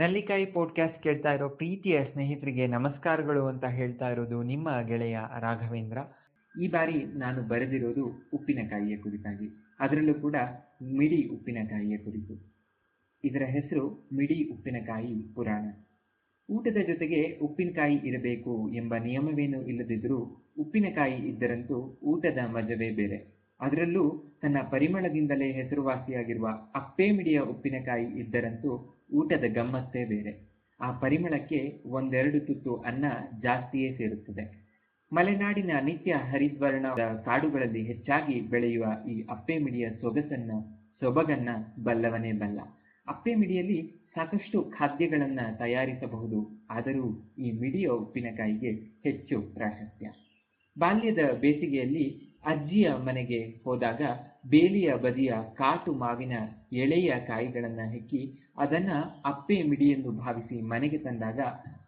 ನಲ್ಲಿಕಾಯಿ podcast ಕೇಳ್ತಾ ಇರೋ ಪ್ರೀತಿಯ ಸ್ನೇಹಿತರಿಗೆ ನಮಸ್ಕಾರಗಳು ಅಂತ ಹೇಳ್ತಾ ಇರೋದು ನಿಮ್ಮ ಗೆಳೆಯ ರಾಘವೇಂದ್ರ. ಈ ಬಾರಿ ನಾನು ಬರೆದಿರೋದು ಉಪ್ಪಿನಕಾಯಿಯ ಕುರಿತಾಗಿ. ಅದರಲ್ಲೂ ಕೂಡ ಮಿಡಿ ಉಪ್ಪಿನಕಾಯಿಯ ಕುರಿತು. ಇದರ ಹೆಸರು ಮಿಡಿ ಉಪ್ಪಿನಕಾಯಿ ಪುರಾಣ. ಊಟದ ಜೊತೆಗೆ ಉಪ್ಪಿನಕಾಯಿ ಇರಬೇಕು ಎಂಬ ನಿಯಮವೇನೂ ಇಲ್ಲದಿದ್ದರೂ ಉಪ್ಪಿನಕಾಯಿ ಇದ್ದರಂತೂ ಊಟದ ಮಜವೇ ಬೇರೆ. ಅದರಲ್ಲೂ ತನ್ನ ಪರಿಮಳದಿಂದಲೇ ಹೆಸರುವಾಸಿಯಾಗಿರುವ ಅಪ್ಪೆ ಮಿಡಿಯ ಉಪ್ಪಿನಕಾಯಿ ಇದ್ದರಂತೂ ಊಟದ ಗಮ್ಮತ್ತೇ ಬೇರೆ. ಆ ಪರಿಮಳಕ್ಕೆ ಒಂದೆರಡು ತುತ್ತು ಅನ್ನ ಜಾಸ್ತಿಯೇ ಸೇರುತ್ತದೆ. ಮಲೆನಾಡಿನ ನಿತ್ಯ ಹರಿದ್ವರ್ಣದ ಕಾಡುಗಳಲ್ಲಿ ಹೆಚ್ಚಾಗಿ ಬೆಳೆಯುವ ಈ ಅಪ್ಪೆ ಮಿಡಿಯ ಸೊಗಸನ್ನ, ಸೊಬಗನ್ನ ಬಲ್ಲವನೇ ಬಲ್ಲ. ಅಪ್ಪೆ ಮಿಡಿಯಲ್ಲಿ ಸಾಕಷ್ಟು ಖಾದ್ಯಗಳನ್ನ ತಯಾರಿಸಬಹುದು, ಆದರೂ ಈ ಮಿಡಿಯ ಉಪ್ಪಿನಕಾಯಿಗೆ ಹೆಚ್ಚು ಪ್ರಾಶಸ್ತ್ಯ. ಬಾಲ್ಯದ ಬೇಸಿಗೆಯಲ್ಲಿ ಅಜ್ಜಿಯ ಮನೆಗೆ ಹೋದಾಗ ಬೇಲಿಯ ಬದಿಯ ಕಾಟು ಮಾವಿನ ಎಳೆಯ ಕಾಯಿಗಳನ್ನ ಹೆಕ್ಕಿ ಅದನ್ನ ಅಪ್ಪೆ ಎಂದು ಭಾವಿಸಿ ಮನೆಗೆ ತಂದಾಗ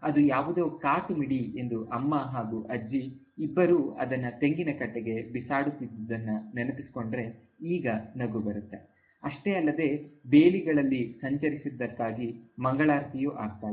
ಅದು ಯಾವುದೋ ಕಾಟು ಮಿಡಿ ಎಂದು ಅಮ್ಮ ಹಾಗೂ ಅಜ್ಜಿ ಇಬ್ಬರೂ ಅದನ್ನ ತೆಂಗಿನ ಕಟ್ಟೆಗೆ ಬಿಸಾಡುತ್ತಿದ್ದುದನ್ನ ನೆನಪಿಸಿಕೊಂಡ್ರೆ ಈಗ ನಗು ಬರುತ್ತೆ. ಅಷ್ಟೇ ಅಲ್ಲದೆ ಬೇಲಿಗಳಲ್ಲಿ ಸಂಚರಿಸಿದ್ದಕ್ಕಾಗಿ ಮಂಗಳಾರತಿಯೂ ಆಗ್ತಾ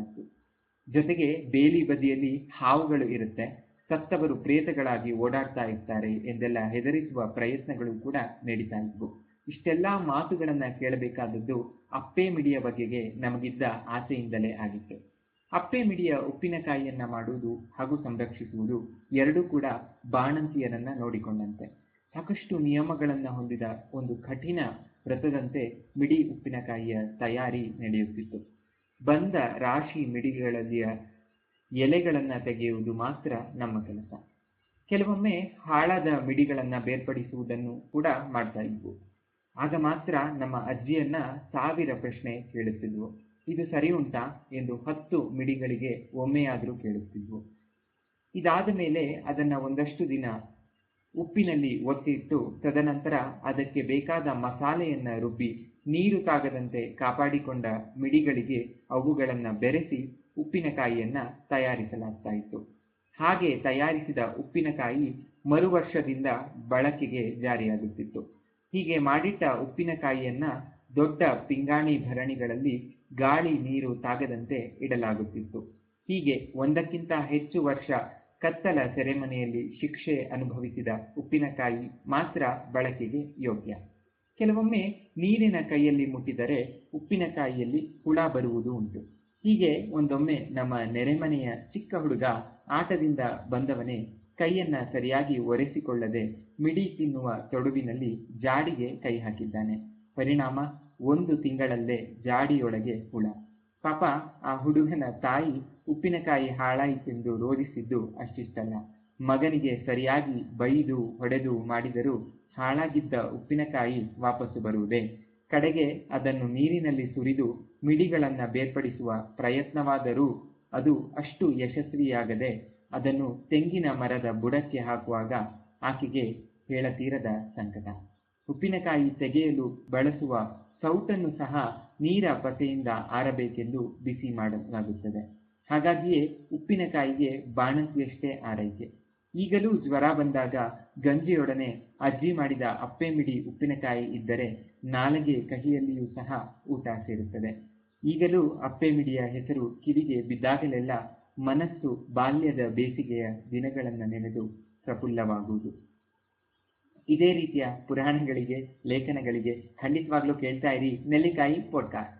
ಜೊತೆಗೆ ಬೇಲಿ ಬದಿಯಲ್ಲಿ ಹಾವುಗಳು ಇರುತ್ತೆ. ಸತ್ತವರು ಪ್ರೇತಗಳಾಗಿ ಓಡಾಡ್ತಾ ಇರ್ತಾರೆ ಎಂದೆಲ್ಲ ಹೆದರಿಸುವ ಪ್ರಯತ್ನಗಳು ಕೂಡ ನಡೀತಾ ಇದ್ವು. ಇಷ್ಟೆಲ್ಲಾ ಮಾತುಗಳನ್ನ ಕೇಳಬೇಕಾದದ್ದು ಅಪ್ಪೆ ಮಿಡಿಯ ಬಗೆಗೆ ನಮಗಿದ್ದ ಆಸೆಯಿಂದಲೇ ಆಗಿತ್ತು. ಅಪ್ಪೆ ಮಿಡಿಯ ಉಪ್ಪಿನಕಾಯಿಯನ್ನ ಮಾಡುವುದು ಹಾಗೂ ಸಂರಕ್ಷಿಸುವುದು ಎರಡೂ ಕೂಡ ಬಾಣಂತಿಯರನ್ನ ನೋಡಿಕೊಂಡಂತೆ. ಸಾಕಷ್ಟು ನಿಯಮಗಳನ್ನ ಹೊಂದಿದ ಒಂದು ಕಠಿಣ ವ್ರತದಂತೆ ಮಿಡಿ ಉಪ್ಪಿನಕಾಯಿಯ ತಯಾರಿ ನಡೆಯುತ್ತಿತ್ತು. ಬಂದ ರಾಶಿ ಮಿಡಿಗಳಲ್ಲಿಯ ಎಲೆಗಳನ್ನ ತೆಗೆಯುವುದು ಮಾತ್ರ ನಮ್ಮ ಕೆಲಸ. ಕೆಲವೊಮ್ಮೆ ಹಾಳಾದ ಮಿಡಿಗಳನ್ನು ಬೇರ್ಪಡಿಸುವುದನ್ನು ಕೂಡ ಮಾಡ್ತಾ ಇದ್ವು. ಆಗ ಮಾತ್ರ ನಮ್ಮ ಅಜ್ಜಿಯನ್ನ ಸಾವಿರ ಪ್ರಶ್ನೆ ಕೇಳುತ್ತಿದ್ವು ಇದು ಸರಿ ಉಂಟಾ ಎಂದು ಹತ್ತು ಮಿಡಿಗಳಿಗೆ ಒಮ್ಮೆಯಾದರೂ ಕೇಳುತ್ತಿದ್ವು ಇದಾದ ಮೇಲೆ ಅದನ್ನು ಒಂದಷ್ಟು ದಿನ ಉಪ್ಪಿನಲ್ಲಿ ಒತ್ತಿಟ್ಟು ತದನಂತರ ಅದಕ್ಕೆ ಬೇಕಾದ ಮಸಾಲೆಯನ್ನ ರುಬ್ಬಿ ನೀರು ತಾಗದಂತೆ ಕಾಪಾಡಿಕೊಂಡ ಮಿಡಿಗಳಿಗೆ ಅವುಗಳನ್ನು ಬೆರೆಸಿ ಉಪ್ಪಿನಕಾಯಿಯನ್ನ ತಯಾರಿಸಲಾಗ್ತಾ ಇತ್ತು ಹಾಗೆ ತಯಾರಿಸಿದ ಉಪ್ಪಿನಕಾಯಿ ಮರುವರ್ಷದಿಂದ ಬಳಕೆಗೆ ಜಾರಿಯಾಗುತ್ತಿತ್ತು. ಹೀಗೆ ಮಾಡಿಟ್ಟ ಉಪ್ಪಿನಕಾಯಿಯನ್ನ ದೊಡ್ಡ ಪಿಂಗಾಣಿ ಭರಣಿಗಳಲ್ಲಿ ಗಾಳಿ ನೀರು ತಾಗದಂತೆ ಇಡಲಾಗುತ್ತಿತ್ತು. ಹೀಗೆ ಒಂದಕ್ಕಿಂತ ಹೆಚ್ಚು ವರ್ಷ ಕತ್ತಲ ಸೆರೆಮನೆಯಲ್ಲಿ ಶಿಕ್ಷೆ ಅನುಭವಿಸಿದ ಉಪ್ಪಿನಕಾಯಿ ಮಾತ್ರ ಬಳಕೆಗೆ ಯೋಗ್ಯ. ಕೆಲವೊಮ್ಮೆ ನೀರಿನ ಕೈಯಲ್ಲಿ ಮುಟ್ಟಿದರೆ ಉಪ್ಪಿನಕಾಯಿಯಲ್ಲಿ ಹುಳ ಬರುವುದು ಉಂಟು. ಹೀಗೆ ಒಂದೊಮ್ಮೆ ನಮ್ಮ ನೆರೆಮನೆಯ ಚಿಕ್ಕ ಹುಡುಗ ಆಟದಿಂದ ಬಂದವನೇ ಕೈಯನ್ನ ಸರಿಯಾಗಿ ಒರೆಸಿಕೊಳ್ಳದೆ ಮಿಡಿ ತಿನ್ನುವ ತೊಡುವಿನಲ್ಲಿ ಜಾಡಿಗೆ ಕೈ ಹಾಕಿದ್ದಾನೆ. ಪರಿಣಾಮ ಒಂದು ತಿಂಗಳಲ್ಲೇ ಜಾಡಿಯೊಳಗೆ ಹುಳ. ಪಾಪ ಆ ಹುಡುಗನ ತಾಯಿ ಉಪ್ಪಿನಕಾಯಿ ಹಾಳಾಯಿತೆಂದು ರೋಧಿಸಿದ್ದು ಅಷ್ಟಿಷ್ಟಲ್ಲ. ಮಗನಿಗೆ ಸರಿಯಾಗಿ ಬೈದು ಹೊಡೆದು ಮಾಡಿದರೂ ಹಾಳಾಗಿದ್ದ ಉಪ್ಪಿನಕಾಯಿ ವಾಪಸ್ಸು ಬರುವುದೇ. ಕಡೆಗೆ ಅದನ್ನು ನೀರಿನಲ್ಲಿ ಸುರಿದು ಮಿಡಿಗಳನ್ನ ಬೇರ್ಪಡಿಸುವ ಪ್ರಯತ್ನವಾದರೂ ಅದು ಅಷ್ಟು ಯಶಸ್ವಿಯಾಗದೆ ಅದನ್ನು ತೆಂಗಿನ ಮರದ ಬುಡಕ್ಕೆ ಹಾಕುವಾಗ ಆಕೆಗೆ ಹೇಳತೀರದ ಸಂಕಟ ಉಪ್ಪಿನಕಾಯಿ ತೆಗೆಯಲು ಬಳಸುವ ಸೌಟನ್ನು ಸಹ ನೀರ ಪಸೆಯಿಂದ ಆರಬೇಕೆಂದು ಬಿಸಿ ಮಾಡಲಾಗುತ್ತದೆ. ಹಾಗಾಗಿಯೇ ಉಪ್ಪಿನಕಾಯಿಗೆ ಬಾಣಂತಿಯಷ್ಟೇ ಆರೈಕೆ. ಈಗಲೂ ಜ್ವರ ಬಂದಾಗ ಗಂಜಿಯೊಡನೆ ಅಜ್ಜಿ ಮಾಡಿದ ಅಪ್ಪೆ ಮಿಡಿ ಉಪ್ಪಿನಕಾಯಿ ಇದ್ದರೆ ನಾಲಗೆ ಕಹಿಯಲ್ಲಿಯೂ ಸಹ ಊಟ ಸೇರುತ್ತದೆ. ಈಗಲೂ ಅಪ್ಪೆಮಿಡಿಯ ಹೆಸರು ಕಿವಿಗೆ ಬಿದ್ದಾಗಲೆಲ್ಲ ಮನಸ್ಸು ಬಾಲ್ಯದ ಬೇಸಿಗೆಯ ದಿನಗಳನ್ನು ನೆನೆದು ಪ್ರಫುಲ್ಲವಾಗುವುದು. ಇದೇ ರೀತಿಯ ಪುರಾಣಗಳಿಗೆ, ಲೇಖನಗಳಿಗೆ ಖಂಡಿತವಾಗ್ಲೂ ಕೇಳ್ತಾ ಇರಿ ನೆಲ್ಲಿಕಾಯಿ ಪಾಡ್ಕಾಸ್ಟ್